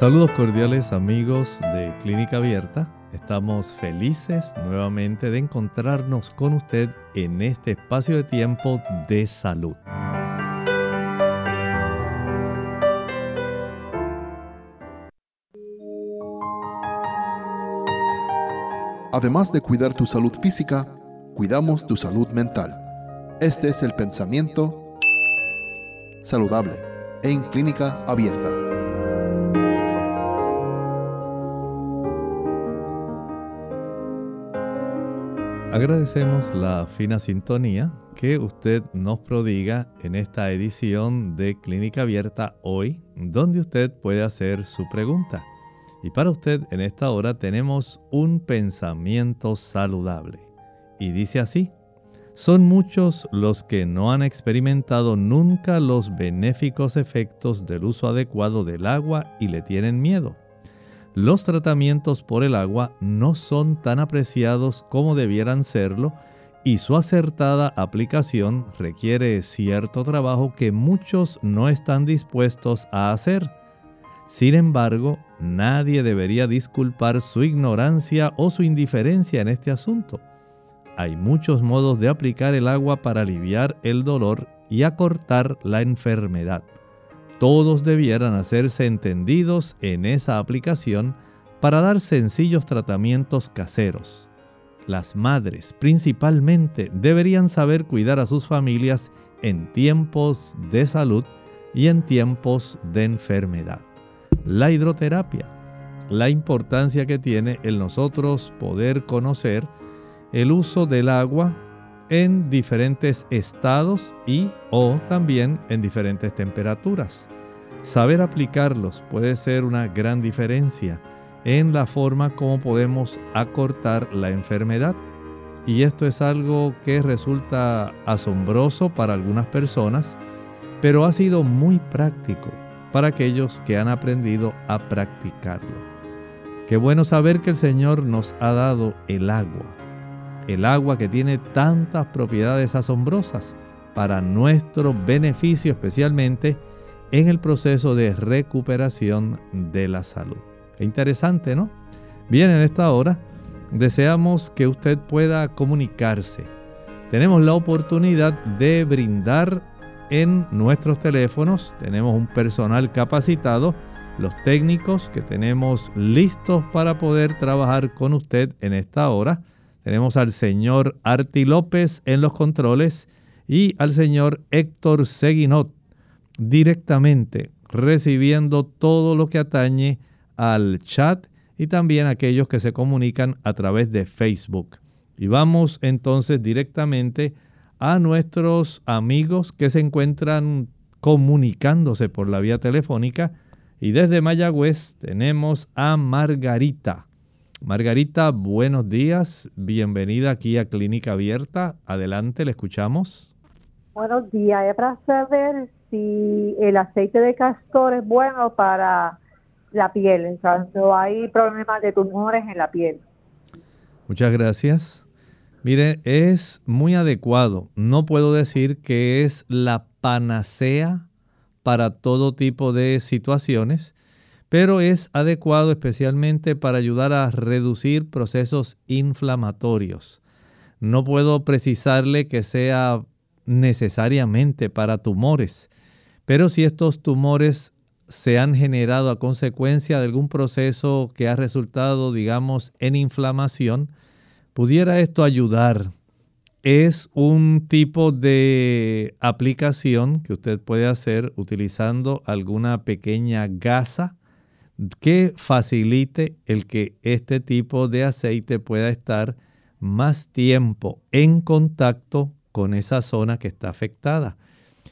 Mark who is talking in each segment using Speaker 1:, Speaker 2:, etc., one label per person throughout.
Speaker 1: Saludos cordiales amigos de Clínica Abierta. Estamos felices nuevamente de encontrarnos con usted en este espacio de tiempo de salud.
Speaker 2: Además de cuidar tu salud física, cuidamos tu salud mental. Este es el pensamiento saludable en Clínica Abierta.
Speaker 1: Agradecemos la fina sintonía que usted nos prodiga en esta edición de Clínica Abierta hoy, donde usted puede hacer su pregunta. Y para usted en esta hora tenemos un pensamiento saludable. Y dice así, son muchos los que no han experimentado nunca los benéficos efectos del uso adecuado del agua y le tienen miedo los tratamientos por el agua no son tan apreciados como debieran serlo y su acertada aplicación requiere cierto trabajo que muchos no están dispuestos a hacer. Sin embargo, nadie debería disculpar su ignorancia o su indiferencia en este asunto. Hay muchos modos de aplicar el agua para aliviar el dolor y acortar la enfermedad todos debieran hacerse entendidos en esa aplicación para dar sencillos tratamientos caseros. Las madres principalmente deberían saber cuidar a sus familias en tiempos de salud y en tiempos de enfermedad. La hidroterapia, la importancia que tiene el nosotros poder conocer el uso del agua en diferentes estados y o también en diferentes temperaturas. Saber aplicarlos puede ser una gran diferencia en la forma como podemos acortar la enfermedad. Y esto es algo que resulta asombroso para algunas personas, pero ha sido muy práctico para aquellos que han aprendido a practicarlo. Qué bueno saber que el Señor nos ha dado el agua, el agua que tiene tantas propiedades asombrosas para nuestro beneficio especialmente en el proceso de recuperación de la salud. interesante, ¿no? Bien, en esta hora deseamos que usted pueda comunicarse. Tenemos la oportunidad de brindar en nuestros teléfonos, tenemos un personal capacitado, los técnicos que tenemos listos para poder trabajar con usted en esta hora. Tenemos al señor Arti López en los controles y al señor Héctor Seguinot directamente recibiendo todo lo que atañe al chat y también aquellos que se comunican a través de Facebook. Y vamos entonces directamente a nuestros amigos que se encuentran comunicándose por la vía telefónica. Y desde Mayagüez tenemos a Margarita. Margarita, buenos días. Bienvenida aquí a Clínica Abierta. Adelante, le escuchamos.
Speaker 3: Buenos días. Es para saber si el aceite de castor es bueno para la piel, cuando hay problemas de tumores en la piel.
Speaker 1: Muchas gracias. Mire, es muy adecuado. No puedo decir que es la panacea para todo tipo de situaciones, pero es adecuado especialmente para ayudar a reducir procesos inflamatorios. No puedo precisarle que sea necesariamente para tumores, pero si estos tumores se han generado a consecuencia de algún proceso que ha resultado, digamos, en inflamación, pudiera esto ayudar. Es un tipo de aplicación que usted puede hacer utilizando alguna pequeña gasa que facilite el que este tipo de aceite pueda estar más tiempo en contacto con esa zona que está afectada.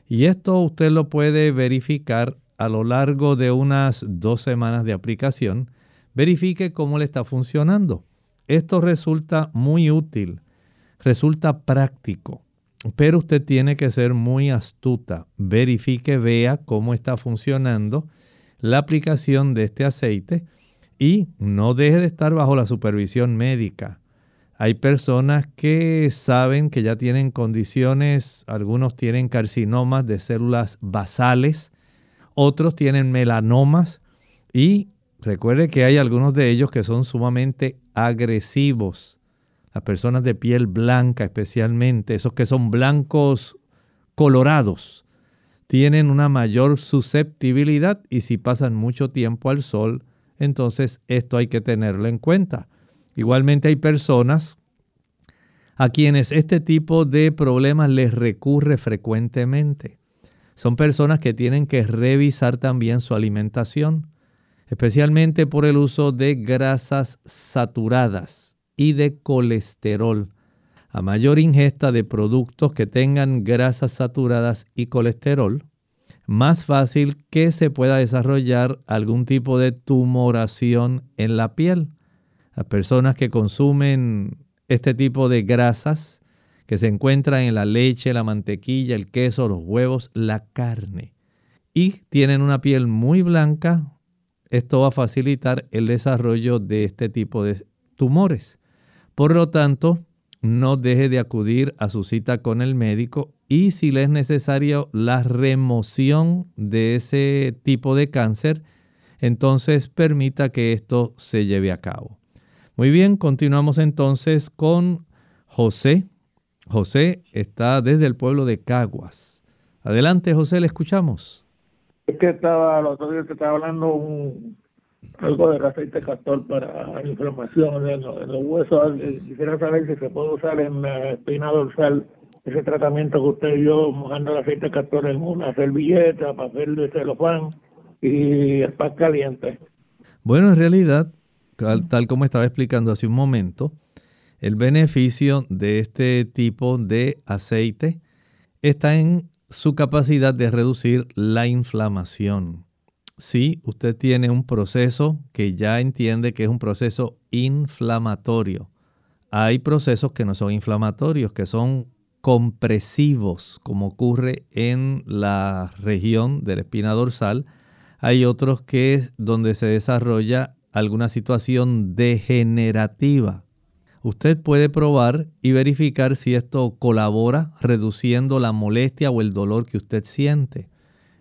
Speaker 1: Y esto usted lo puede verificar a lo largo de unas dos semanas de aplicación. Verifique cómo le está funcionando. Esto resulta muy útil, resulta práctico, pero usted tiene que ser muy astuta. Verifique, vea cómo está funcionando la aplicación de este aceite y no deje de estar bajo la supervisión médica. Hay personas que saben que ya tienen condiciones, algunos tienen carcinomas de células basales, otros tienen melanomas y recuerde que hay algunos de ellos que son sumamente agresivos. Las personas de piel blanca especialmente, esos que son blancos colorados, tienen una mayor susceptibilidad y si pasan mucho tiempo al sol, entonces esto hay que tenerlo en cuenta. Igualmente hay personas a quienes este tipo de problemas les recurre frecuentemente. Son personas que tienen que revisar también su alimentación, especialmente por el uso de grasas saturadas y de colesterol. A mayor ingesta de productos que tengan grasas saturadas y colesterol, más fácil que se pueda desarrollar algún tipo de tumoración en la piel. Las personas que consumen este tipo de grasas que se encuentran en la leche, la mantequilla, el queso, los huevos, la carne, y tienen una piel muy blanca, esto va a facilitar el desarrollo de este tipo de tumores. Por lo tanto, no deje de acudir a su cita con el médico y si le es necesario la remoción de ese tipo de cáncer, entonces permita que esto se lleve a cabo. Muy bien, continuamos entonces con José. José está desde el pueblo de Caguas. Adelante, José, le escuchamos.
Speaker 4: Es que estaba, los otros días que estaba hablando un, algo de aceite castor para inflamación en, los huesos. Quisiera saber si se puede usar en la espina dorsal ese tratamiento que usted dio mojando el aceite castor en una servilleta, papel de celofán y pan caliente.
Speaker 1: Bueno, en realidad tal, como estaba explicando hace un momento, el beneficio de este tipo de aceite está en su capacidad de reducir la inflamación. Si usted tiene un proceso que ya entiende que es un proceso inflamatorio, hay procesos que no son inflamatorios, que son compresivos, como ocurre en la región de la espina dorsal. Hay otros que es donde se desarrolla alguna situación degenerativa. Usted puede probar y verificar si esto colabora reduciendo la molestia o el dolor que usted siente.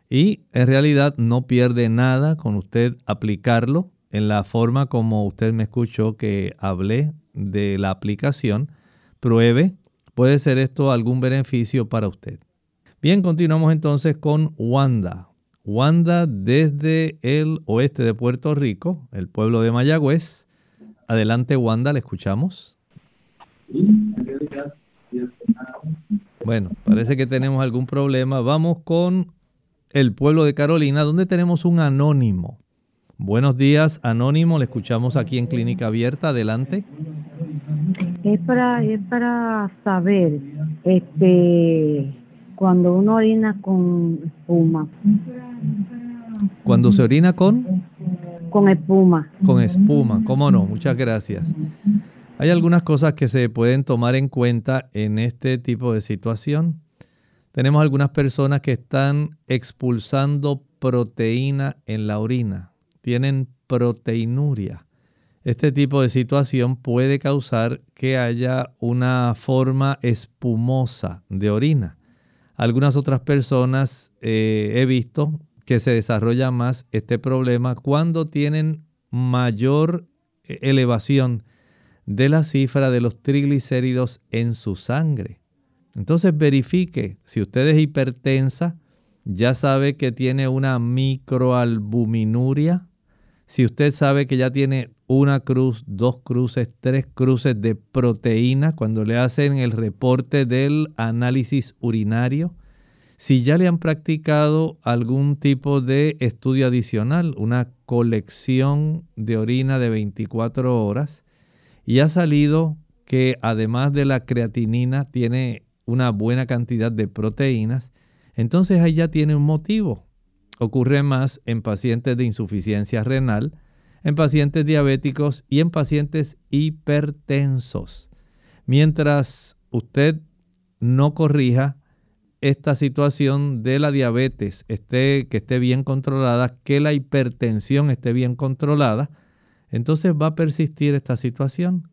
Speaker 1: Y en realidad no pierde nada con usted aplicarlo en la forma como usted me escuchó que hablé de la aplicación. Pruebe, puede ser esto algún beneficio para usted. Bien, continuamos entonces con Wanda. Wanda desde el oeste de Puerto Rico, el pueblo de Mayagüez. Adelante Wanda, le escuchamos. Bueno, parece que tenemos algún problema. Vamos con el pueblo de Carolina, donde tenemos un anónimo. Buenos días, anónimo, le escuchamos aquí en Clínica Abierta. Adelante.
Speaker 5: Es para, es para saber, este, cuando uno orina con espuma.
Speaker 1: Cuando se orina con?
Speaker 5: Con espuma.
Speaker 1: Con espuma, cómo no, muchas gracias. Hay algunas cosas que se pueden tomar en cuenta en este tipo de situación. Tenemos algunas personas que están expulsando proteína en la orina, tienen proteinuria. Este tipo de situación puede causar que haya una forma espumosa de orina. Algunas otras personas eh, he visto que se desarrolla más este problema cuando tienen mayor eh, elevación de la cifra de los triglicéridos en su sangre. Entonces verifique, si usted es hipertensa, ya sabe que tiene una microalbuminuria. Si usted sabe que ya tiene una cruz, dos cruces, tres cruces de proteína cuando le hacen el reporte del análisis urinario. Si ya le han practicado algún tipo de estudio adicional, una colección de orina de 24 horas, y ha salido que además de la creatinina tiene una buena cantidad de proteínas, entonces ahí ya tiene un motivo. Ocurre más en pacientes de insuficiencia renal, en pacientes diabéticos y en pacientes hipertensos. Mientras usted no corrija esta situación de la diabetes esté, que esté bien controlada, que la hipertensión esté bien controlada, entonces va a persistir esta situación.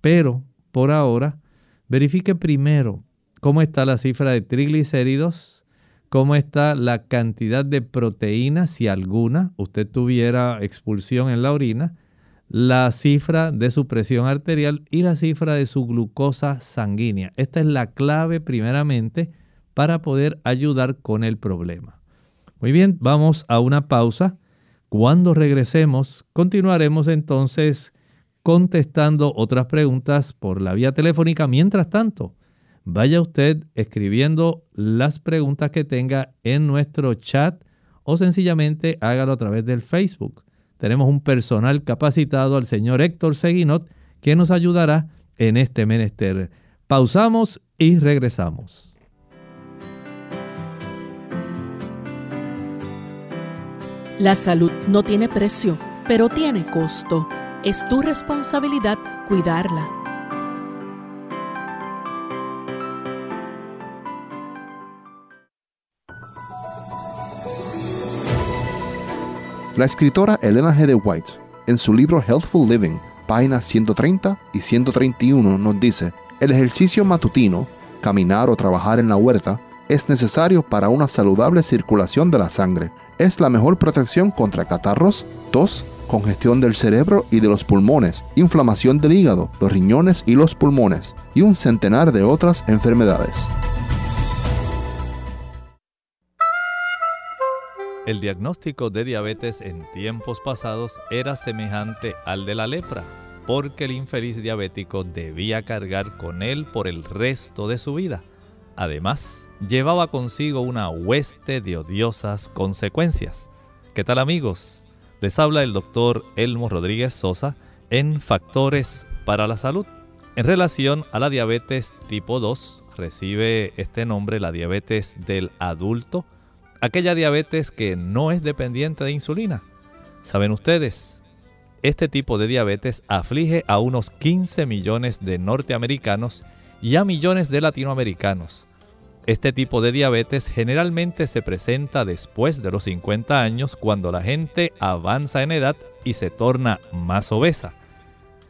Speaker 1: Pero por ahora, verifique primero cómo está la cifra de triglicéridos, cómo está la cantidad de proteínas, si alguna usted tuviera expulsión en la orina, la cifra de su presión arterial y la cifra de su glucosa sanguínea. Esta es la clave primeramente para poder ayudar con el problema. Muy bien, vamos a una pausa. Cuando regresemos, continuaremos entonces contestando otras preguntas por la vía telefónica. Mientras tanto, vaya usted escribiendo las preguntas que tenga en nuestro chat o sencillamente hágalo a través del Facebook. Tenemos un personal capacitado, al señor Héctor Seguinot, que nos ayudará en este menester. Pausamos y regresamos.
Speaker 6: La salud no tiene precio, pero tiene costo. Es tu responsabilidad cuidarla.
Speaker 2: La escritora Elena G. de White, en su libro Healthful Living, páginas 130 y 131, nos dice, el ejercicio matutino, caminar o trabajar en la huerta, es necesario para una saludable circulación de la sangre. Es la mejor protección contra catarros, tos, congestión del cerebro y de los pulmones, inflamación del hígado, los riñones y los pulmones, y un centenar de otras enfermedades.
Speaker 1: El diagnóstico de diabetes en tiempos pasados era semejante al de la lepra, porque el infeliz diabético debía cargar con él por el resto de su vida. Además, llevaba consigo una hueste de odiosas consecuencias. ¿Qué tal amigos? Les habla el doctor Elmo Rodríguez Sosa en Factores para la Salud. En relación a la diabetes tipo 2, recibe este nombre la diabetes del adulto aquella diabetes que no es dependiente de insulina. ¿Saben ustedes? Este tipo de diabetes aflige a unos 15 millones de norteamericanos y a millones de latinoamericanos. Este tipo de diabetes generalmente se presenta después de los 50 años cuando la gente avanza en edad y se torna más obesa.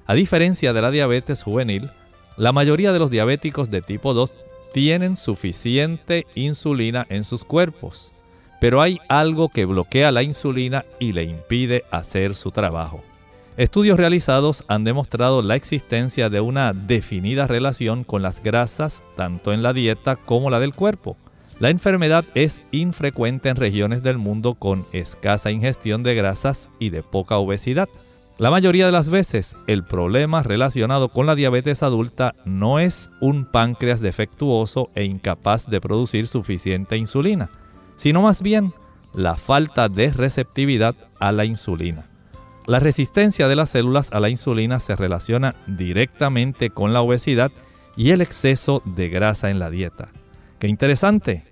Speaker 1: A diferencia de la diabetes juvenil, la mayoría de los diabéticos de tipo 2 tienen suficiente insulina en sus cuerpos pero hay algo que bloquea la insulina y le impide hacer su trabajo. Estudios realizados han demostrado la existencia de una definida relación con las grasas tanto en la dieta como la del cuerpo. La enfermedad es infrecuente en regiones del mundo con escasa ingestión de grasas y de poca obesidad. La mayoría de las veces el problema relacionado con la diabetes adulta no es un páncreas defectuoso e incapaz de producir suficiente insulina sino más bien la falta de receptividad a la insulina. La resistencia de las células a la insulina se relaciona directamente con la obesidad y el exceso de grasa en la dieta. ¡Qué interesante!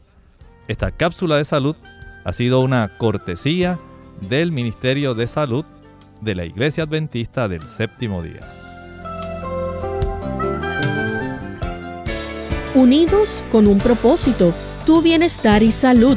Speaker 1: Esta cápsula de salud ha sido una cortesía del Ministerio de Salud de la Iglesia Adventista del Séptimo Día.
Speaker 6: Unidos con un propósito, tu bienestar y salud.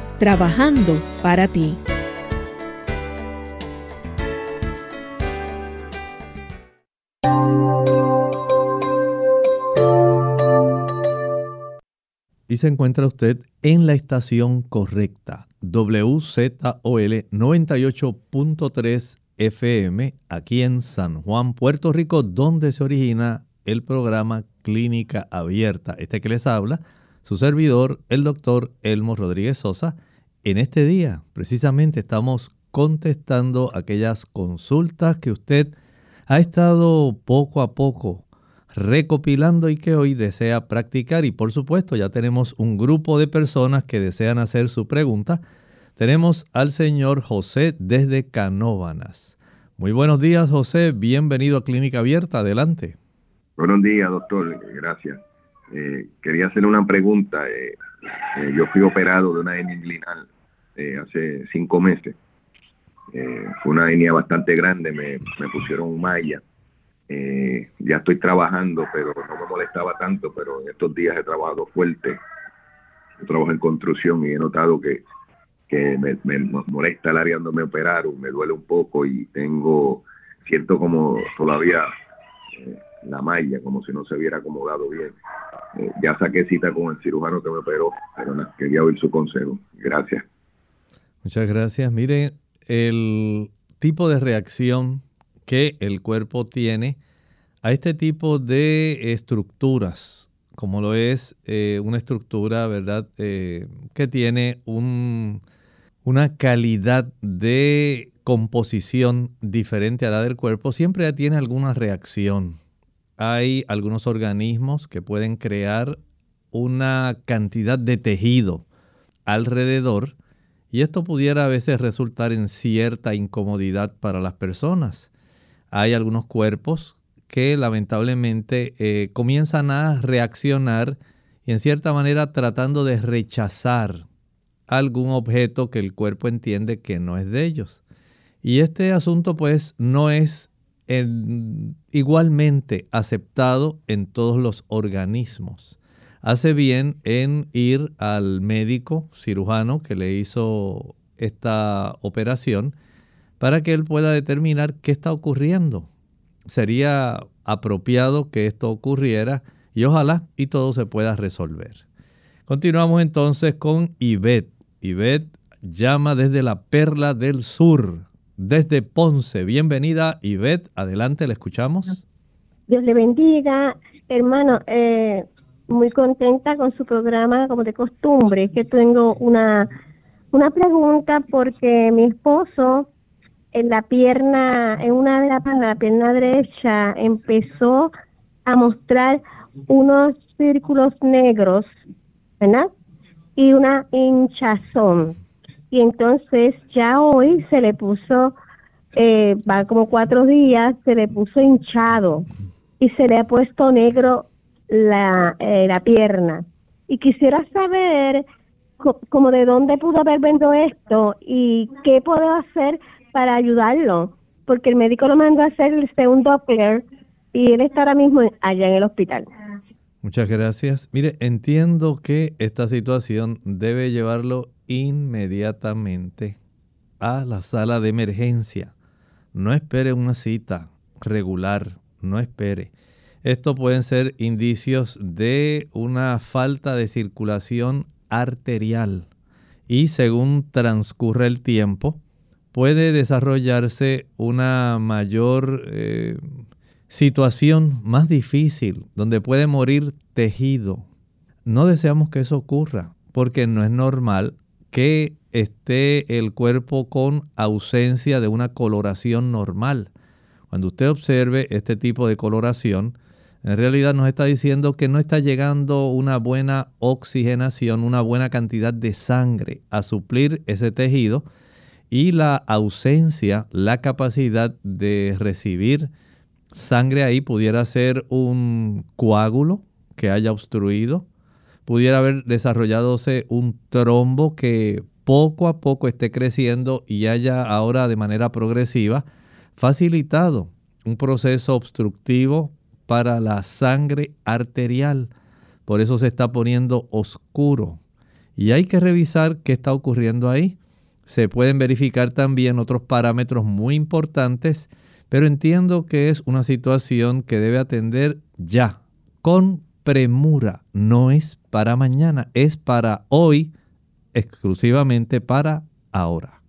Speaker 6: trabajando para ti.
Speaker 1: Y se encuentra usted en la estación correcta, WZOL 98.3 FM, aquí en San Juan, Puerto Rico, donde se origina el programa Clínica Abierta. Este que les habla su servidor, el doctor Elmo Rodríguez Sosa. En este día, precisamente, estamos contestando aquellas consultas que usted ha estado poco a poco recopilando y que hoy desea practicar. Y por supuesto, ya tenemos un grupo de personas que desean hacer su pregunta. Tenemos al señor José desde Canóvanas. Muy buenos días, José. Bienvenido a Clínica Abierta. Adelante.
Speaker 7: Buenos días, doctor. Gracias. Eh, quería hacer una pregunta. Eh, eh, yo fui operado de una hernia inguinal hace cinco meses. fue una hernia bastante grande. Me, me pusieron malla. ya estoy trabajando, pero no me molestaba tanto. Pero en estos días he trabajado fuerte. Yo trabajo en construcción y he notado que, que me, me molesta el área donde me operaron. Me duele un poco y tengo, siento como todavía la malla, como si no se hubiera acomodado bien. Eh, ya saqué cita con el cirujano que me operó, pero quería oír su consejo. Gracias.
Speaker 1: Muchas gracias. Mire, el tipo de reacción que el cuerpo tiene a este tipo de estructuras, como lo es eh, una estructura, ¿verdad?, eh, que tiene un, una calidad de composición diferente a la del cuerpo, siempre tiene alguna reacción hay algunos organismos que pueden crear una cantidad de tejido alrededor y esto pudiera a veces resultar en cierta incomodidad para las personas. Hay algunos cuerpos que lamentablemente eh, comienzan a reaccionar y en cierta manera tratando de rechazar algún objeto que el cuerpo entiende que no es de ellos. Y este asunto pues no es igualmente aceptado en todos los organismos. Hace bien en ir al médico cirujano que le hizo esta operación para que él pueda determinar qué está ocurriendo. Sería apropiado que esto ocurriera y ojalá y todo se pueda resolver. Continuamos entonces con Ivette. Ivette llama desde la Perla del Sur desde Ponce. Bienvenida, Ivette. Adelante, le escuchamos.
Speaker 8: Dios le bendiga, hermano. Eh, muy contenta con su programa, como de costumbre. que tengo una, una pregunta porque mi esposo en la pierna, en una de las la pierna derecha, empezó a mostrar unos círculos negros, ¿verdad? Y una hinchazón y entonces ya hoy se le puso, eh, va como cuatro días, se le puso hinchado y se le ha puesto negro la, eh, la pierna. Y quisiera saber como de dónde pudo haber venido esto y qué puedo hacer para ayudarlo, porque el médico lo mandó a hacer el segundo Doppler y él está ahora mismo allá en el hospital.
Speaker 1: Muchas gracias. Mire, entiendo que esta situación debe llevarlo inmediatamente a la sala de emergencia. No espere una cita regular, no espere. Esto pueden ser indicios de una falta de circulación arterial y según transcurre el tiempo puede desarrollarse una mayor eh, situación más difícil donde puede morir tejido. No deseamos que eso ocurra porque no es normal que esté el cuerpo con ausencia de una coloración normal. Cuando usted observe este tipo de coloración, en realidad nos está diciendo que no está llegando una buena oxigenación, una buena cantidad de sangre a suplir ese tejido y la ausencia, la capacidad de recibir sangre ahí pudiera ser un coágulo que haya obstruido, pudiera haber desarrolladose un trombo que poco a poco esté creciendo y haya ahora de manera progresiva facilitado un proceso obstructivo para la sangre arterial. Por eso se está poniendo oscuro. Y hay que revisar qué está ocurriendo ahí. Se pueden verificar también otros parámetros muy importantes pero entiendo que es una situación que debe atender ya, con premura. No es para mañana, es para hoy, exclusivamente para ahora.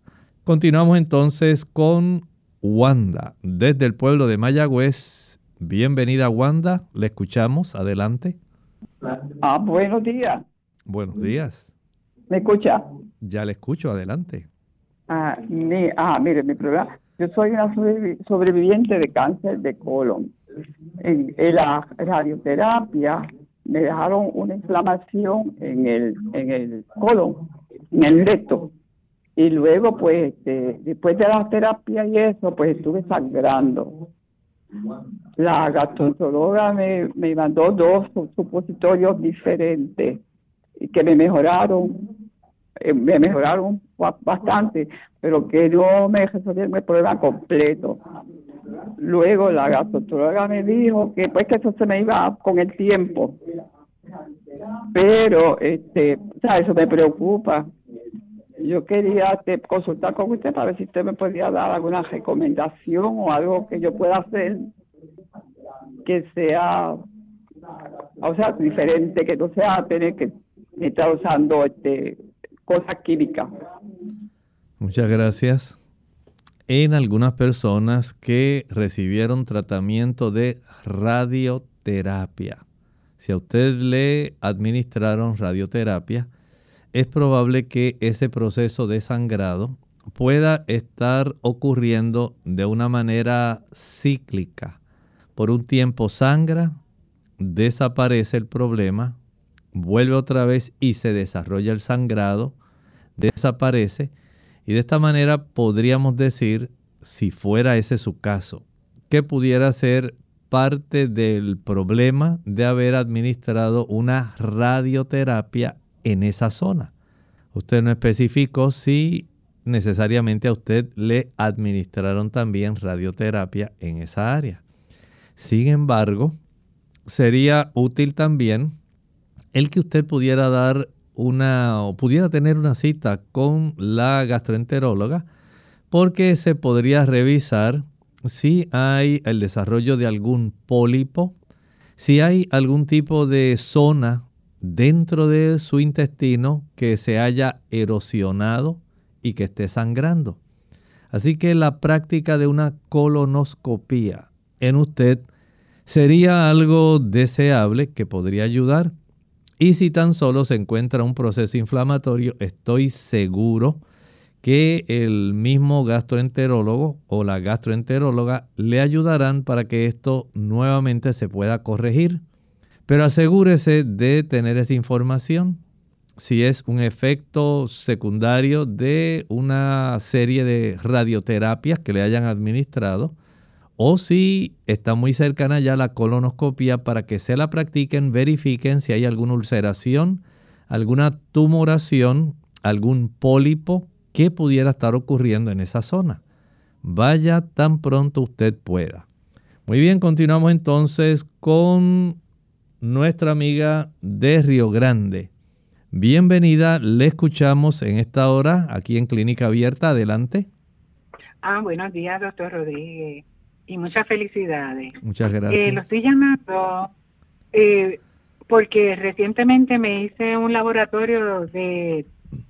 Speaker 1: Continuamos entonces con Wanda, desde el pueblo de Mayagüez. Bienvenida Wanda, le escuchamos, adelante.
Speaker 9: Ah, buenos días.
Speaker 1: Buenos días.
Speaker 9: ¿Me escucha?
Speaker 1: Ya le escucho, adelante.
Speaker 9: Ah, mi, ah mire, mi problema. Yo soy una sobreviviente de cáncer de colon. En, la radioterapia me dejaron una inflamación en el, en el colon, en el recto. Y luego, pues, este, después de la terapia y eso, pues estuve sangrando. La gastroenteróloga me, me mandó dos supositorios diferentes que me mejoraron, eh, me mejoraron bastante, pero que no me resolvieron el problema completo. Luego la gastroenteróloga me dijo que pues que eso se me iba con el tiempo. Pero este, o eso me preocupa. Yo quería este, consultar con usted para ver si usted me podía dar alguna recomendación o algo que yo pueda hacer que sea, o sea, diferente, que no sea tener que estar usando este, cosas químicas.
Speaker 1: Muchas gracias. En algunas personas que recibieron tratamiento de radioterapia, si a usted le administraron radioterapia, es probable que ese proceso de sangrado pueda estar ocurriendo de una manera cíclica. Por un tiempo sangra, desaparece el problema, vuelve otra vez y se desarrolla el sangrado, desaparece y de esta manera podríamos decir, si fuera ese su caso, que pudiera ser parte del problema de haber administrado una radioterapia en esa zona. Usted no especificó si necesariamente a usted le administraron también radioterapia en esa área. Sin embargo, sería útil también el que usted pudiera dar una o pudiera tener una cita con la gastroenteróloga porque se podría revisar si hay el desarrollo de algún pólipo, si hay algún tipo de zona dentro de su intestino que se haya erosionado y que esté sangrando. Así que la práctica de una colonoscopía en usted sería algo deseable que podría ayudar. Y si tan solo se encuentra un proceso inflamatorio, estoy seguro que el mismo gastroenterólogo o la gastroenteróloga le ayudarán para que esto nuevamente se pueda corregir. Pero asegúrese de tener esa información. Si es un efecto secundario de una serie de radioterapias que le hayan administrado, o si está muy cercana ya la colonoscopia para que se la practiquen, verifiquen si hay alguna ulceración, alguna tumoración, algún pólipo que pudiera estar ocurriendo en esa zona. Vaya tan pronto usted pueda. Muy bien, continuamos entonces con nuestra amiga de Río Grande. Bienvenida, le escuchamos en esta hora aquí en Clínica Abierta. Adelante.
Speaker 10: Ah, buenos días, doctor Rodríguez. Y muchas felicidades.
Speaker 1: Muchas gracias.
Speaker 10: Eh, lo estoy llamando eh, porque recientemente me hice un laboratorio de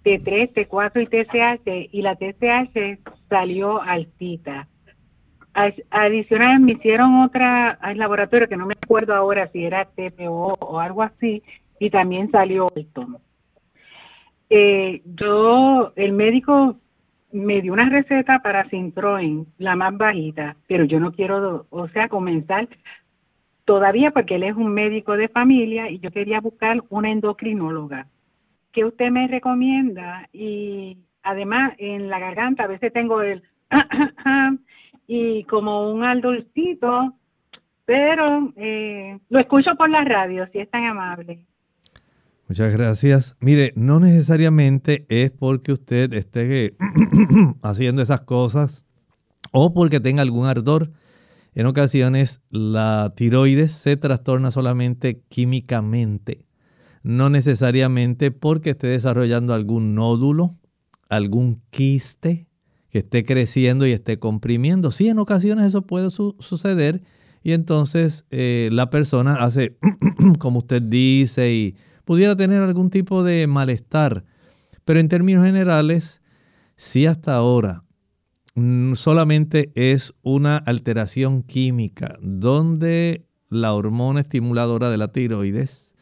Speaker 10: T3, T4 y TSH y la TSH salió altita. Adicional me hicieron otra al laboratorio que no me acuerdo ahora si era TPO o algo así y también salió alto. Eh, yo, el médico me dio una receta para Sintroin, la más bajita, pero yo no quiero, o sea, comenzar todavía porque él es un médico de familia y yo quería buscar una endocrinóloga. ¿Qué usted me recomienda? Y además en la garganta a veces tengo el y como un aldolcito, pero eh, lo escucho por la radio, si es tan amable.
Speaker 1: Muchas gracias. Mire, no necesariamente es porque usted esté haciendo esas cosas o porque tenga algún ardor. En ocasiones la tiroides se trastorna solamente químicamente, no necesariamente porque esté desarrollando algún nódulo, algún quiste, que esté creciendo y esté comprimiendo. Sí, en ocasiones eso puede suceder y entonces eh, la persona hace como usted dice y pudiera tener algún tipo de malestar. Pero en términos generales, si hasta ahora mm, solamente es una alteración química donde la hormona estimuladora de la tiroides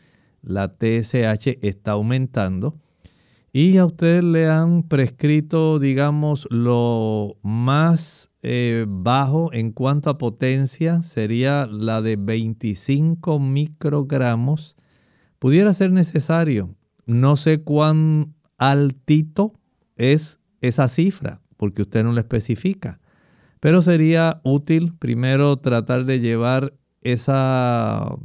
Speaker 1: la TSH está aumentando y a usted le han prescrito, digamos, lo más eh, bajo en cuanto a potencia sería la de 25 microgramos. Pudiera ser necesario. No sé cuán altito es esa cifra, porque usted no lo especifica. Pero sería útil primero tratar de llevar esa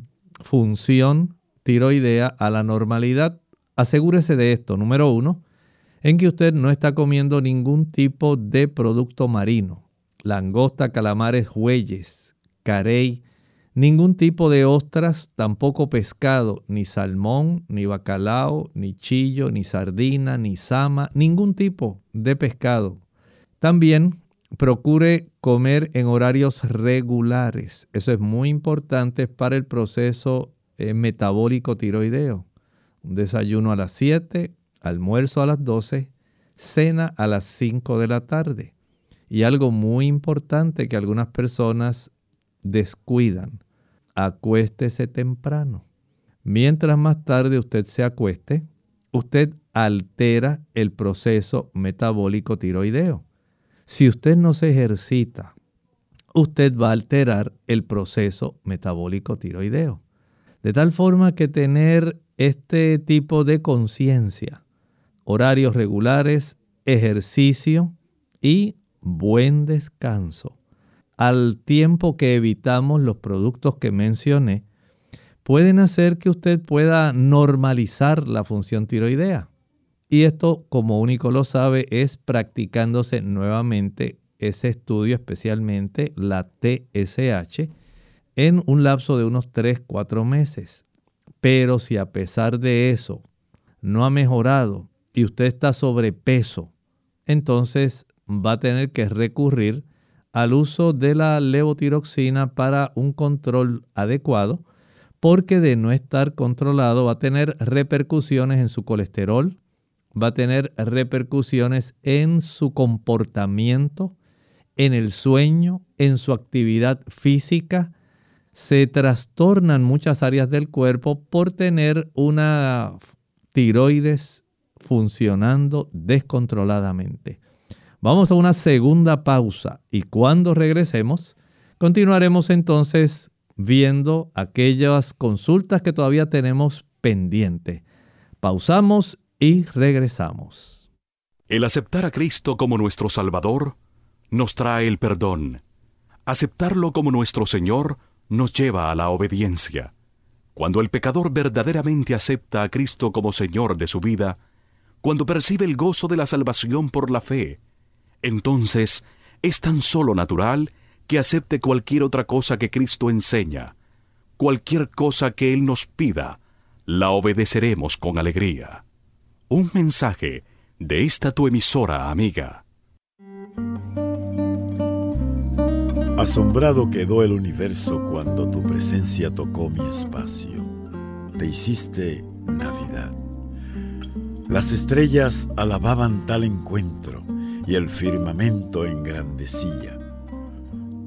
Speaker 1: función tiroidea a la normalidad. Asegúrese de esto, número uno, en que usted no está comiendo ningún tipo de producto marino, langosta, calamares, huelles, carey, ningún tipo de ostras, tampoco pescado, ni salmón, ni bacalao, ni chillo, ni sardina, ni sama, ningún tipo de pescado. También procure comer en horarios regulares. Eso es muy importante para el proceso eh, metabólico tiroideo. Un desayuno a las 7, almuerzo a las 12, cena a las 5 de la tarde. Y algo muy importante que algunas personas descuidan, acuéstese temprano. Mientras más tarde usted se acueste, usted altera el proceso metabólico tiroideo. Si usted no se ejercita, usted va a alterar el proceso metabólico tiroideo. De tal forma que tener este tipo de conciencia, horarios regulares, ejercicio y buen descanso, al tiempo que evitamos los productos que mencioné, pueden hacer que usted pueda normalizar la función tiroidea. Y esto, como único lo sabe, es practicándose nuevamente ese estudio, especialmente la TSH, en un lapso de unos 3-4 meses. Pero si a pesar de eso no ha mejorado y usted está sobrepeso, entonces va a tener que recurrir al uso de la levotiroxina para un control adecuado, porque de no estar controlado va a tener repercusiones en su colesterol, va a tener repercusiones en su comportamiento, en el sueño, en su actividad física. Se trastornan muchas áreas del cuerpo por tener una tiroides funcionando descontroladamente. Vamos a una segunda pausa y cuando regresemos continuaremos entonces viendo aquellas consultas que todavía tenemos pendientes. Pausamos y regresamos.
Speaker 11: El aceptar a Cristo como nuestro Salvador nos trae el perdón. Aceptarlo como nuestro Señor nos lleva a la obediencia. Cuando el pecador verdaderamente acepta a Cristo como Señor de su vida, cuando percibe el gozo de la salvación por la fe, entonces es tan solo natural que acepte cualquier otra cosa que Cristo enseña. Cualquier cosa que Él nos pida, la obedeceremos con alegría. Un mensaje de esta tu emisora amiga.
Speaker 12: Asombrado quedó el universo cuando tu presencia tocó mi espacio. Te hiciste Navidad. Las estrellas alababan tal encuentro y el firmamento engrandecía.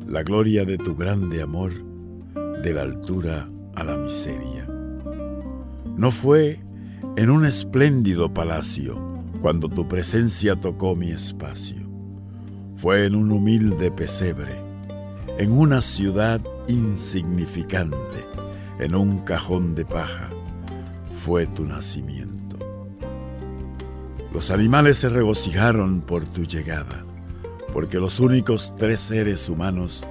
Speaker 12: La gloria de tu grande amor, de la altura a la miseria. No fue en un espléndido palacio cuando tu presencia tocó mi espacio. Fue en un humilde pesebre, en una ciudad insignificante, en un cajón de paja, fue tu nacimiento. Los animales se regocijaron por tu llegada, porque los únicos tres seres humanos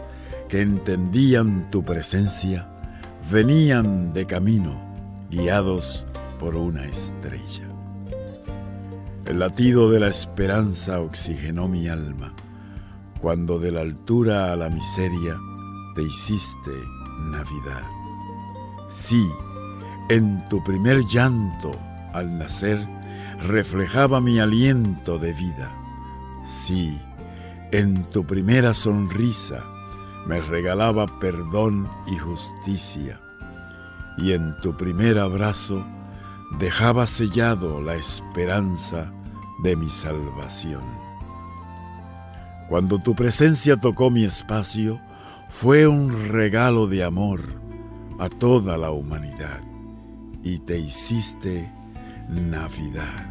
Speaker 12: que entendían tu presencia venían de camino, guiados por una estrella. El latido de la esperanza oxigenó mi alma, cuando de la altura a la miseria te hiciste Navidad. Sí, en tu primer llanto al nacer reflejaba mi aliento de vida. Sí, en tu primera sonrisa me regalaba perdón y justicia. Y en tu primer abrazo dejaba sellado la esperanza de mi salvación. Cuando tu presencia tocó mi espacio, fue un regalo de amor a toda la humanidad. y te hiciste Navidad.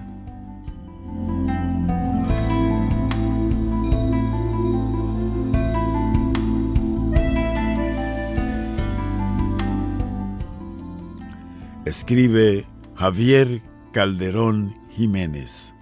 Speaker 12: Escribe Javier Calderón Jiménez.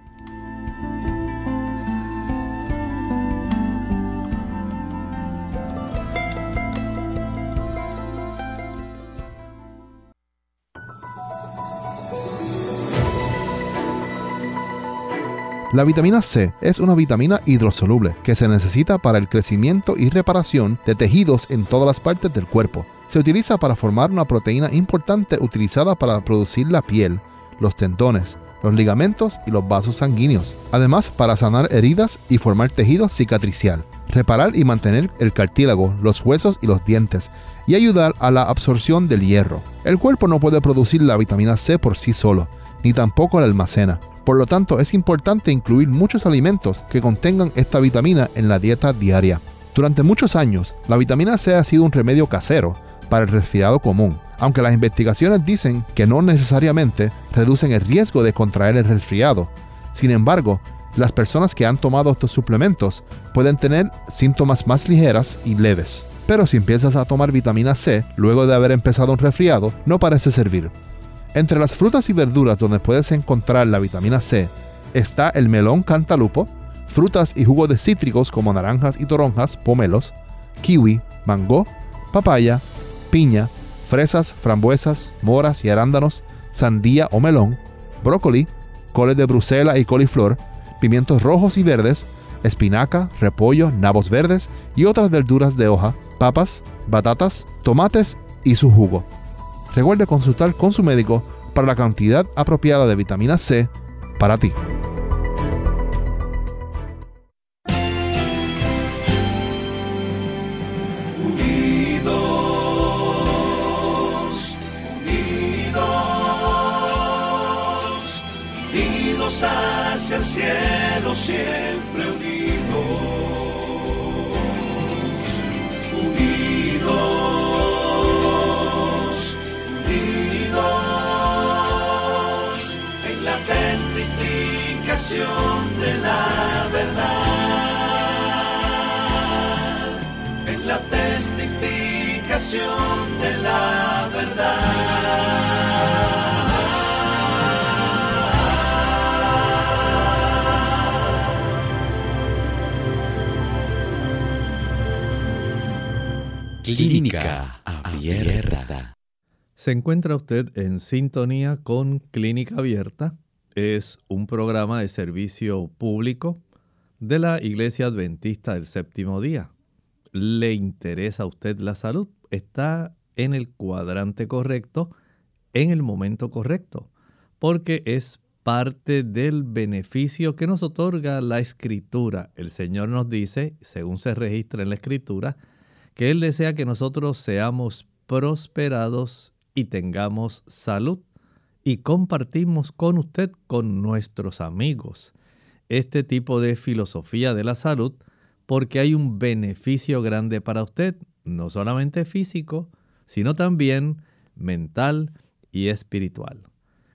Speaker 2: La vitamina C es una vitamina hidrosoluble que se necesita para el crecimiento y reparación de tejidos en todas las partes del cuerpo. Se utiliza para formar una proteína importante utilizada para producir la piel, los tendones, los ligamentos y los vasos sanguíneos. Además, para sanar heridas y formar tejido cicatricial, reparar y mantener el cartílago, los huesos y los dientes, y ayudar a la absorción del hierro. El cuerpo no puede producir la vitamina C por sí solo, ni tampoco la almacena. Por lo tanto, es importante incluir muchos alimentos que contengan esta vitamina en la dieta diaria. Durante muchos años, la vitamina C ha sido un remedio casero para el resfriado común, aunque las investigaciones dicen que no necesariamente reducen el riesgo de contraer el resfriado. Sin embargo, las personas que han tomado estos suplementos pueden tener síntomas más ligeras y leves. Pero si empiezas a tomar vitamina C luego de haber empezado un resfriado, no parece servir. Entre las frutas y verduras donde puedes encontrar la vitamina C está el melón cantalupo, frutas y jugos de cítricos como naranjas y toronjas, pomelos, kiwi, mango, papaya, piña, fresas, frambuesas, moras y arándanos, sandía o melón, brócoli, coles de Bruselas y coliflor, pimientos rojos y verdes, espinaca, repollo, nabos verdes y otras verduras de hoja, papas, batatas, tomates y su jugo. Recuerde consultar con su médico para la cantidad apropiada de vitamina C para ti.
Speaker 13: Unidos, unidos, unidos hacia el cielo, siempre de la verdad, en la testificación de la verdad.
Speaker 14: Clínica Abierta.
Speaker 1: Se encuentra usted en sintonía con Clínica Abierta. Es un programa de servicio público de la Iglesia Adventista del Séptimo Día. ¿Le interesa a usted la salud? Está en el cuadrante correcto, en el momento correcto, porque es parte del beneficio que nos otorga la escritura. El Señor nos dice, según se registra en la escritura, que Él desea que nosotros seamos prosperados y tengamos salud y compartimos con usted, con nuestros amigos, este tipo de filosofía de la salud porque hay un beneficio grande para usted, no solamente físico, sino también mental y espiritual.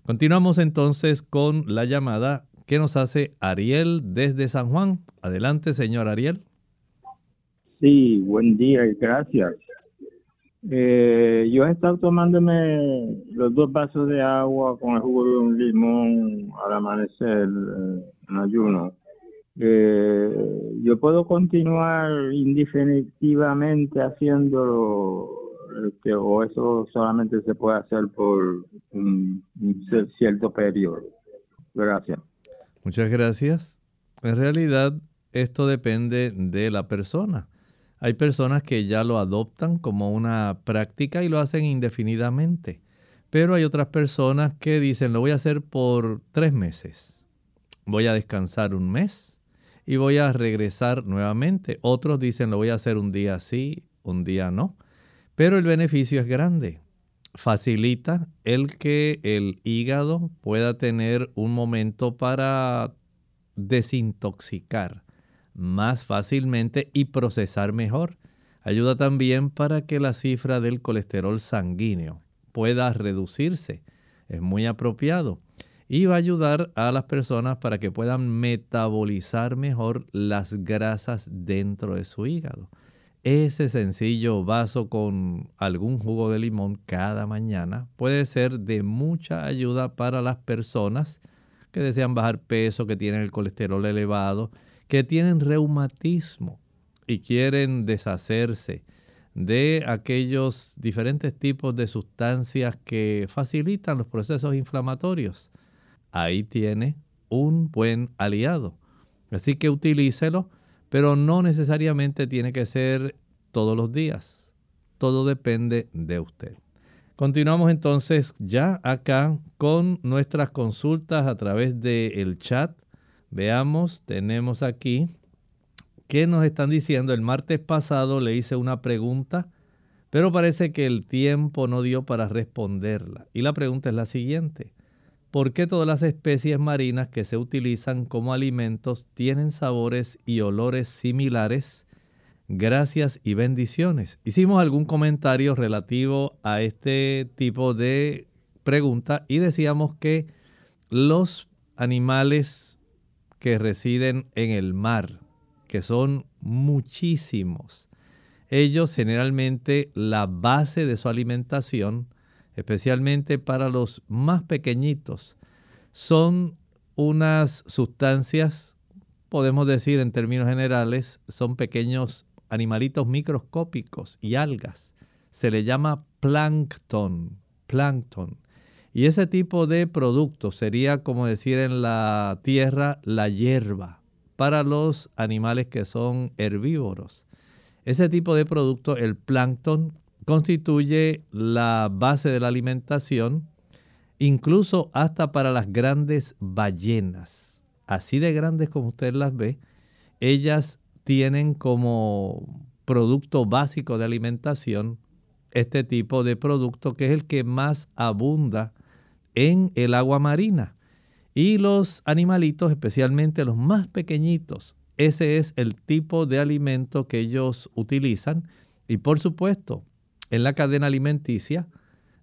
Speaker 1: Continuamos entonces con la llamada que nos hace Ariel desde San Juan. Adelante, señor Ariel.
Speaker 15: Sí, buen día y gracias. Eh, yo he estado tomándome los dos vasos de agua con el jugo de un limón al amanecer eh, en ayuno. Eh, yo puedo continuar indefinitivamente haciéndolo este, o eso solamente se puede hacer por un, un cierto periodo. Gracias.
Speaker 1: Muchas gracias. En realidad, esto depende de la persona. Hay personas que ya lo adoptan como una práctica y lo hacen indefinidamente. Pero hay otras personas que dicen, lo voy a hacer por tres meses. Voy a descansar un mes y voy a regresar nuevamente. Otros dicen, lo voy a hacer un día sí, un día no. Pero el beneficio es grande. Facilita el que el hígado pueda tener un momento para desintoxicar más fácilmente y procesar mejor. Ayuda también para que la cifra del colesterol sanguíneo pueda reducirse. es muy apropiado y va a ayudar a las personas para que puedan metabolizar mejor las grasas dentro de su hígado. Ese sencillo vaso con algún jugo de limón cada mañana puede ser de mucha ayuda para las personas que desean bajar peso, que tienen el colesterol elevado, que tienen reumatismo y quieren deshacerse de aquellos diferentes tipos de sustancias que facilitan los procesos inflamatorios. Ahí tiene un buen aliado. Así que utilícelo, pero no necesariamente tiene que ser todos los días. Todo depende de usted. Continuamos entonces ya acá con nuestras consultas a través del chat. Veamos, tenemos aquí ¿Qué nos están diciendo? El martes pasado le hice una pregunta, pero parece que el tiempo no dio para responderla. Y la pregunta es la siguiente. ¿Por qué todas las especies marinas que se utilizan como alimentos tienen sabores y olores similares? Gracias y bendiciones. Hicimos algún comentario relativo a este tipo de pregunta y decíamos que los animales que residen en el mar, que son muchísimos. Ellos generalmente la base de su alimentación, especialmente para los más pequeñitos, son unas sustancias, podemos decir en términos generales, son pequeños animalitos microscópicos y algas. Se le llama plancton, plancton. Y ese tipo de producto sería como decir en la tierra la hierba para los animales que son herbívoros. Ese tipo de producto, el plancton, constituye la base de la alimentación, incluso hasta para las grandes ballenas. Así de grandes como usted las ve, ellas tienen como producto básico de alimentación este tipo de producto que es el que más abunda en el agua marina. Y los animalitos, especialmente los más pequeñitos, ese es el tipo de alimento que ellos utilizan. Y por supuesto, en la cadena alimenticia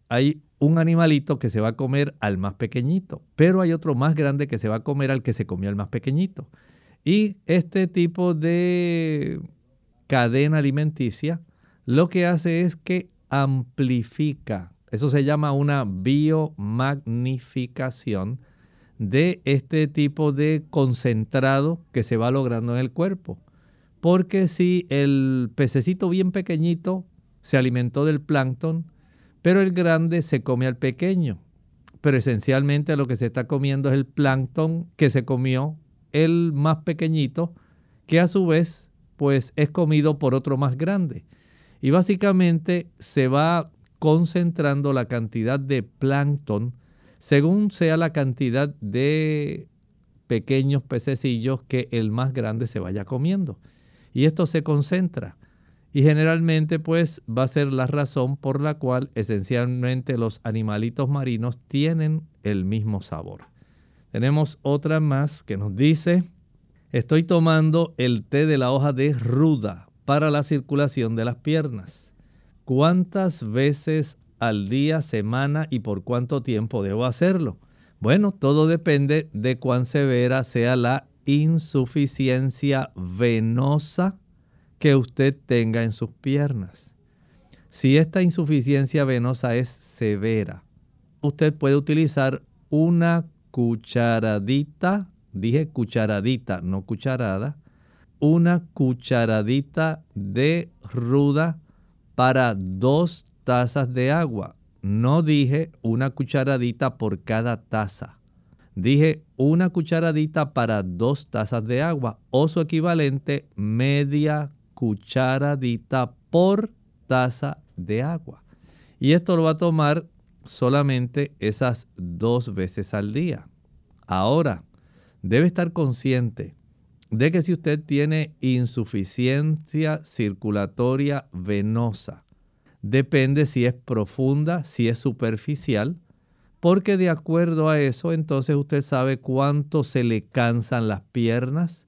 Speaker 1: hay un animalito que se va a comer al más pequeñito, pero hay otro más grande que se va a comer al que se comió al más pequeñito. Y este tipo de cadena alimenticia lo que hace es que amplifica, eso se llama una biomagnificación de este tipo de concentrado que se va logrando en el cuerpo. Porque si el pececito bien pequeñito se alimentó del plancton, pero el grande se come al pequeño. Pero esencialmente lo que se está comiendo es el plancton que se comió el más pequeñito, que a su vez pues es comido por otro más grande. Y básicamente se va concentrando la cantidad de plancton según sea la cantidad de pequeños pececillos que el más grande se vaya comiendo. Y esto se concentra. Y generalmente pues va a ser la razón por la cual esencialmente los animalitos marinos tienen el mismo sabor. Tenemos otra más que nos dice, estoy tomando el té de la hoja de ruda para la circulación de las piernas. ¿Cuántas veces al día, semana y por cuánto tiempo debo hacerlo. Bueno, todo depende de cuán severa sea la insuficiencia venosa que usted tenga en sus piernas. Si esta insuficiencia venosa es severa, usted puede utilizar una cucharadita, dije cucharadita, no cucharada, una cucharadita de ruda para dos tazas de agua. No dije una cucharadita por cada taza. Dije una cucharadita para dos tazas de agua o su equivalente media cucharadita por taza de agua. Y esto lo va a tomar solamente esas dos veces al día. Ahora, debe estar consciente de que si usted tiene insuficiencia circulatoria venosa, depende si es profunda, si es superficial, porque de acuerdo a eso entonces usted sabe cuánto se le cansan las piernas,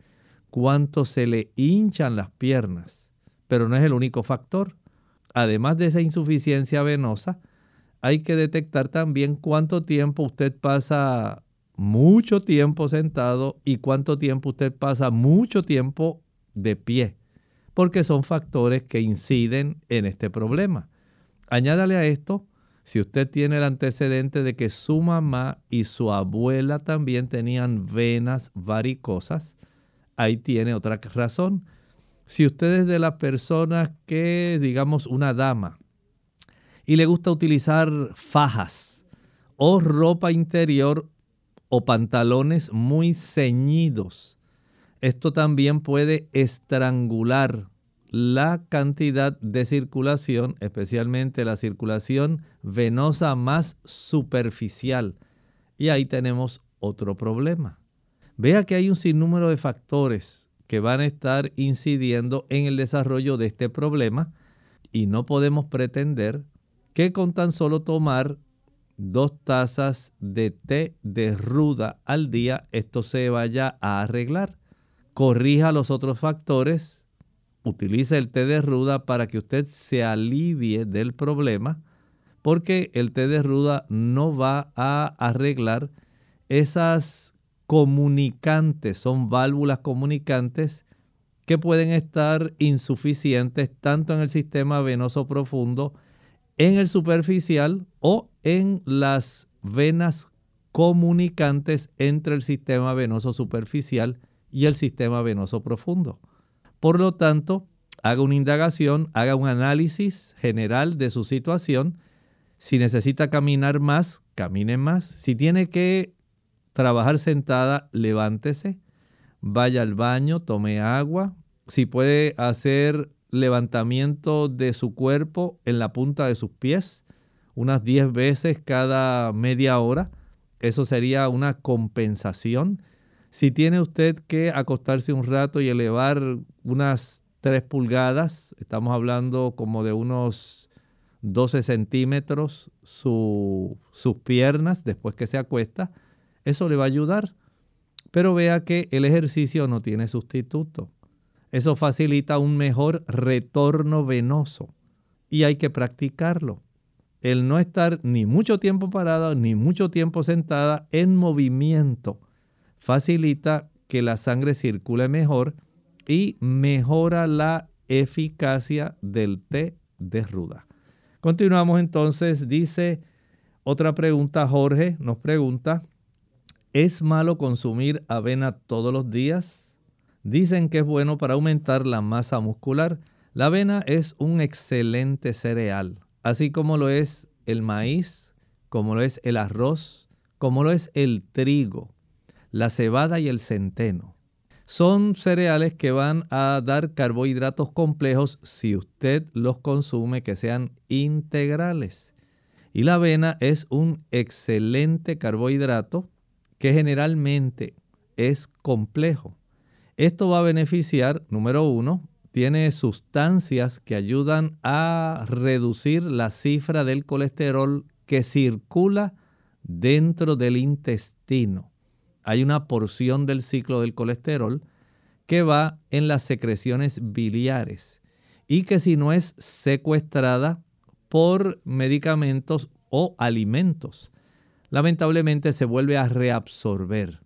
Speaker 1: cuánto se le hinchan las piernas, pero no es el único factor. Además de esa insuficiencia venosa, hay que detectar también cuánto tiempo usted pasa mucho tiempo sentado y cuánto tiempo usted pasa mucho tiempo de pie, porque son factores que inciden en este problema. Añádale a esto, si usted tiene el antecedente de que su mamá y su abuela también tenían venas varicosas, ahí tiene otra razón. Si usted es de las personas que, digamos, una dama, y le gusta utilizar fajas o ropa interior o pantalones muy ceñidos. Esto también puede estrangular la cantidad de circulación, especialmente la circulación venosa más superficial. Y ahí tenemos otro problema. Vea que hay un sinnúmero de factores que van a estar incidiendo en el desarrollo de este problema y no podemos pretender que con tan solo tomar dos tazas de té de ruda al día, esto se vaya a arreglar. Corrija los otros factores, utilice el té de ruda para que usted se alivie del problema, porque el té de ruda no va a arreglar. Esas comunicantes, son válvulas comunicantes que pueden estar insuficientes tanto en el sistema venoso profundo, en el superficial o en las venas comunicantes entre el sistema venoso superficial y el sistema venoso profundo. Por lo tanto, haga una indagación, haga un análisis general de su situación. Si necesita caminar más, camine más. Si tiene que trabajar sentada, levántese, vaya al baño, tome agua. Si puede hacer levantamiento de su cuerpo en la punta de sus pies, unas 10 veces cada media hora. Eso sería una compensación. Si tiene usted que acostarse un rato y elevar unas 3 pulgadas, estamos hablando como de unos 12 centímetros sus piernas después que se acuesta, eso le va a ayudar. Pero vea que el ejercicio no tiene sustituto. Eso facilita un mejor retorno venoso y hay que practicarlo. El no estar ni mucho tiempo parada ni mucho tiempo sentada en movimiento facilita que la sangre circule mejor y mejora la eficacia del té de ruda. Continuamos entonces, dice otra pregunta, Jorge nos pregunta, ¿es malo consumir avena todos los días? Dicen que es bueno para aumentar la masa muscular. La avena es un excelente cereal, así como lo es el maíz, como lo es el arroz, como lo es el trigo, la cebada y el centeno. Son cereales que van a dar carbohidratos complejos si usted los consume que sean integrales. Y la avena es un excelente carbohidrato que generalmente es complejo. Esto va a beneficiar, número uno, tiene sustancias que ayudan a reducir la cifra del colesterol que circula dentro del intestino. Hay una porción del ciclo del colesterol que va en las secreciones biliares y que si no es secuestrada por medicamentos o alimentos, lamentablemente se vuelve a reabsorber.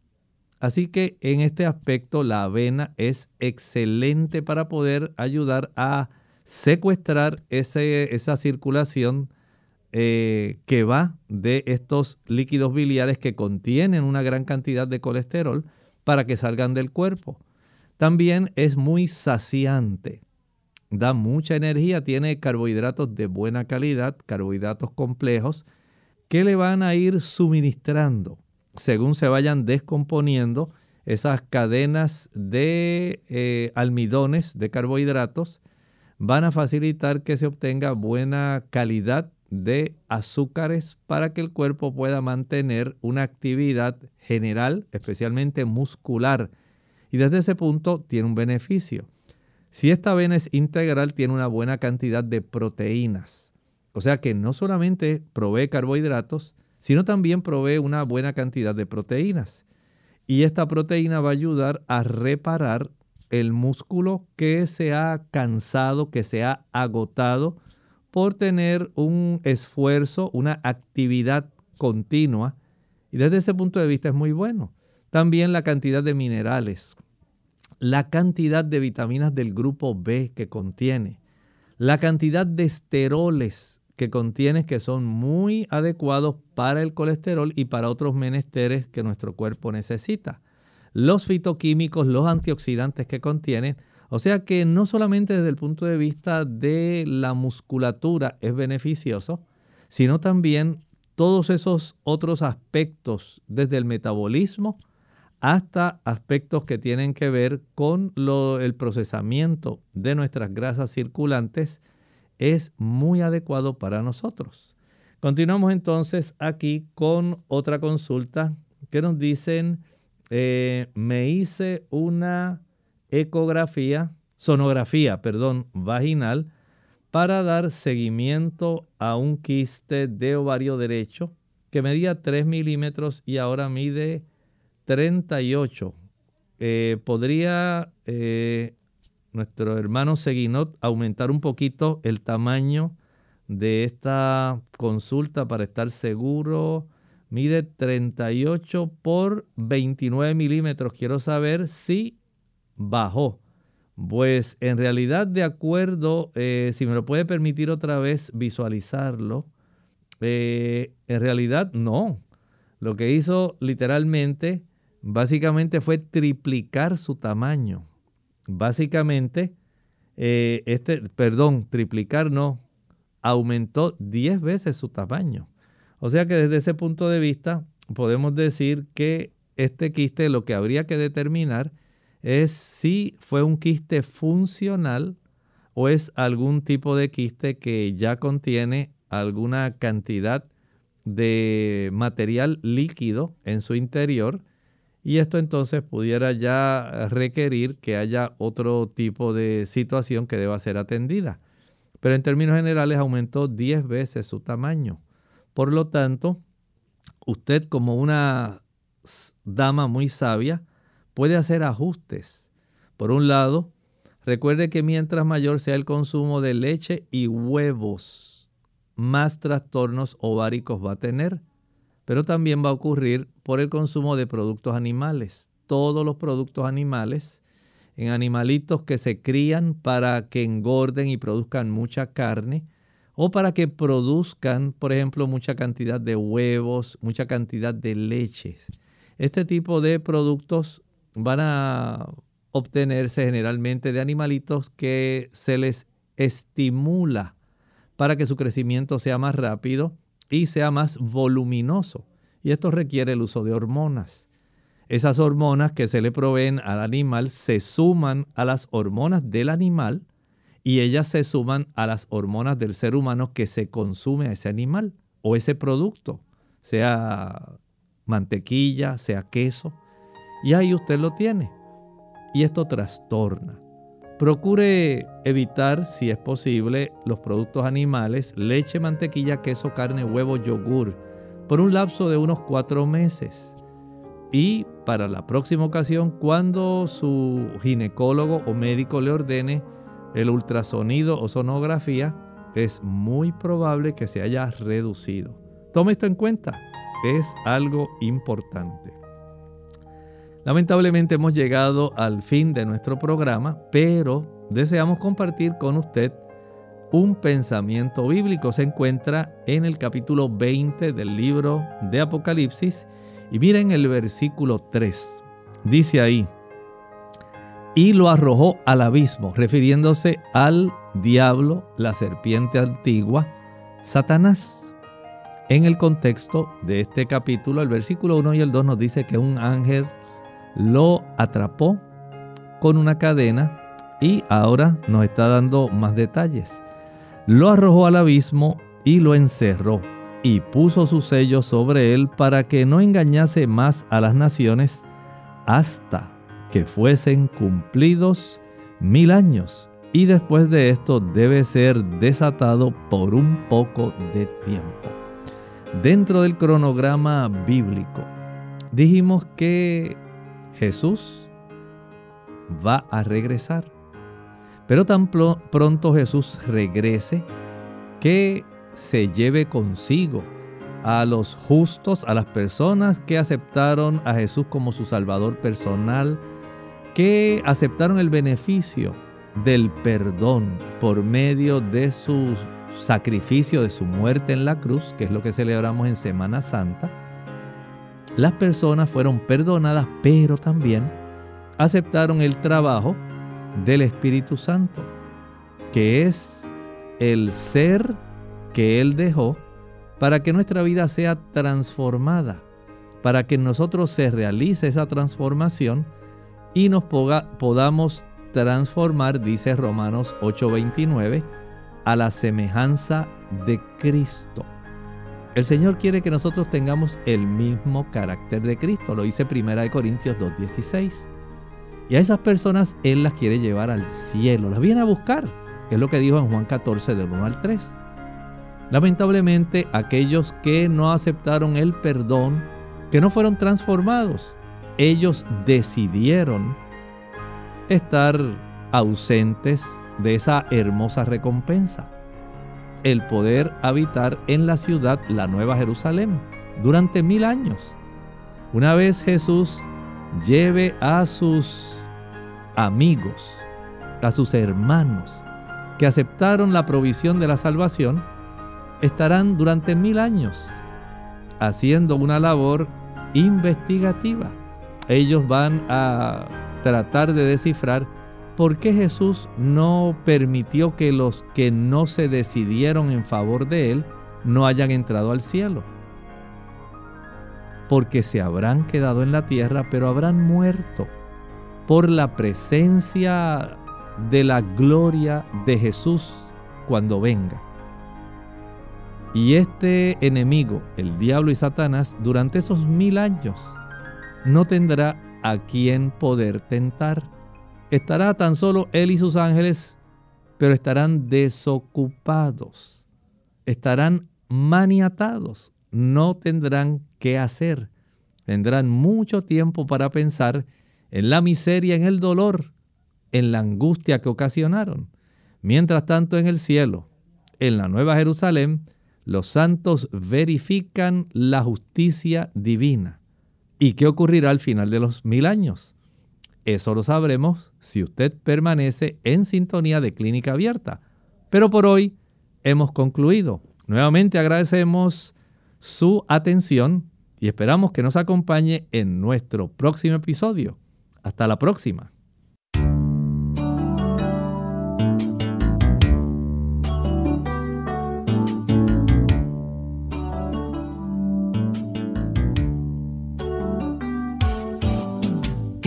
Speaker 1: Así que en este aspecto la avena es excelente para poder ayudar a secuestrar esa circulación eh, que va de estos líquidos biliares que contienen una gran cantidad de colesterol para que salgan del cuerpo. También es muy saciante, da mucha energía, tiene carbohidratos de buena calidad, carbohidratos complejos, que le van a ir suministrando según se vayan descomponiendo esas cadenas de eh, almidones, de carbohidratos, van a facilitar que se obtenga buena calidad de azúcares para que el cuerpo pueda mantener una actividad general, especialmente muscular. Y desde ese punto tiene un beneficio. Si esta avena es integral, tiene una buena cantidad de proteínas. O sea que no solamente provee carbohidratos, sino también provee una buena cantidad de proteínas. Y esta proteína va a ayudar a reparar el músculo que se ha cansado, que se ha agotado por tener un esfuerzo, una actividad continua. Y desde ese punto de vista es muy bueno. También la cantidad de minerales, la cantidad de vitaminas del grupo B que contiene, la cantidad de esteroles que contiene que son muy adecuados para el colesterol y para otros menesteres que nuestro cuerpo necesita. Los fitoquímicos, los antioxidantes que contienen. O sea que no solamente desde el punto de vista de la musculatura es beneficioso, sino también todos esos otros aspectos, desde el metabolismo hasta aspectos que tienen que ver con el procesamiento de nuestras grasas circulantes, es muy adecuado para nosotros. Continuamos entonces aquí con otra consulta que nos dicen, eh, me hice una ecografía, sonografía, perdón, vaginal para dar seguimiento a un quiste de ovario derecho que medía 3 milímetros y ahora mide 38. Eh, ¿Podría eh, nuestro hermano Seguinot aumentar un poquito el tamaño de esta consulta para estar seguro. Mide 38 por 29 milímetros. Quiero saber si bajó. Pues en realidad, de acuerdo, eh, si me lo puede permitir otra vez visualizarlo, eh, en realidad no. Lo que hizo literalmente, básicamente fue triplicar su tamaño básicamente, eh, este, perdón, triplicar no, aumentó 10 veces su tamaño. O sea que desde ese punto de vista podemos decir que este quiste lo que habría que determinar es si fue un quiste funcional o es algún tipo de quiste que ya contiene alguna cantidad de material líquido en su interior y esto entonces pudiera ya requerir que haya otro tipo de situación que deba ser atendida. Pero en términos generales aumentó 10 veces su tamaño. Por lo tanto, usted como una dama muy sabia puede hacer ajustes. Por un lado, recuerde que mientras mayor sea el consumo de leche y huevos, más trastornos ováricos va a tener pero también va a ocurrir por el consumo de productos animales. Todos los productos animales, en animalitos que se crían para que engorden y produzcan mucha carne, o para que produzcan, por ejemplo, mucha cantidad de huevos, mucha cantidad de leches. Este tipo de productos van a obtenerse generalmente de animalitos que se les estimula para que su crecimiento sea más rápido y sea más voluminoso. Y esto requiere el uso de hormonas. Esas hormonas que se le proveen al animal se suman a las hormonas del animal y ellas se suman a las hormonas del ser humano que se consume a ese animal o ese producto, sea mantequilla, sea queso. Y ahí usted lo tiene. Y esto trastorna. Procure evitar, si es posible, los productos animales, leche, mantequilla, queso, carne, huevo, yogur, por un lapso de unos cuatro meses. Y para la próxima ocasión, cuando su ginecólogo o médico le ordene el ultrasonido o sonografía, es muy probable que se haya reducido. Tome esto en cuenta, es algo importante. Lamentablemente hemos llegado al fin de nuestro programa, pero deseamos compartir con usted un pensamiento bíblico. Se encuentra en el capítulo 20 del libro de Apocalipsis y miren el versículo 3. Dice ahí, y lo arrojó al abismo, refiriéndose al diablo, la serpiente antigua, Satanás. En el contexto de este capítulo, el versículo 1 y el 2 nos dice que un ángel lo atrapó con una cadena y ahora nos está dando más detalles. Lo arrojó al abismo y lo encerró y puso su sello sobre él para que no engañase más a las naciones hasta que fuesen cumplidos mil años. Y después de esto debe ser desatado por un poco de tiempo. Dentro del cronograma bíblico, dijimos que Jesús va a regresar. Pero tan pronto Jesús regrese, que se lleve consigo a los justos, a las personas que aceptaron a Jesús como su Salvador personal, que aceptaron el beneficio del perdón por medio de su sacrificio, de su muerte en la cruz, que es lo que celebramos en Semana Santa. Las personas fueron perdonadas, pero también aceptaron el trabajo del Espíritu Santo, que es el ser que Él dejó para que nuestra vida sea transformada, para que en nosotros se realice esa transformación y nos podamos transformar, dice Romanos 8:29, a la semejanza de Cristo. El Señor quiere que nosotros tengamos el mismo carácter de Cristo, lo dice 1 Corintios 2:16. Y a esas personas Él las quiere llevar al cielo, las viene a buscar, es lo que dijo en Juan 14 del 1 al 3. Lamentablemente aquellos que no aceptaron el perdón, que no fueron transformados, ellos decidieron estar ausentes de esa hermosa recompensa, el poder habitar en la ciudad, la Nueva Jerusalén, durante mil años. Una vez Jesús lleve a sus amigos, a sus hermanos, que aceptaron la provisión de la salvación, estarán durante mil años haciendo una labor investigativa. Ellos van a tratar de descifrar por qué Jesús no permitió que los que no se decidieron en favor de Él no hayan entrado al cielo. Porque se habrán quedado en la tierra, pero habrán muerto por la presencia de la gloria de Jesús cuando venga. Y este enemigo, el diablo y Satanás, durante esos mil años, no tendrá a quien poder tentar. Estará tan solo él y sus ángeles, pero estarán desocupados, estarán maniatados, no tendrán qué hacer. Tendrán mucho tiempo para pensar en la miseria, en el dolor, en la angustia que ocasionaron. Mientras tanto en el cielo, en la Nueva Jerusalén, los santos verifican la justicia divina. ¿Y qué ocurrirá al final de los mil años? Eso lo sabremos si usted permanece en sintonía de clínica abierta. Pero por hoy hemos concluido. Nuevamente agradecemos su atención y esperamos que nos acompañe en nuestro próximo episodio. Hasta la próxima.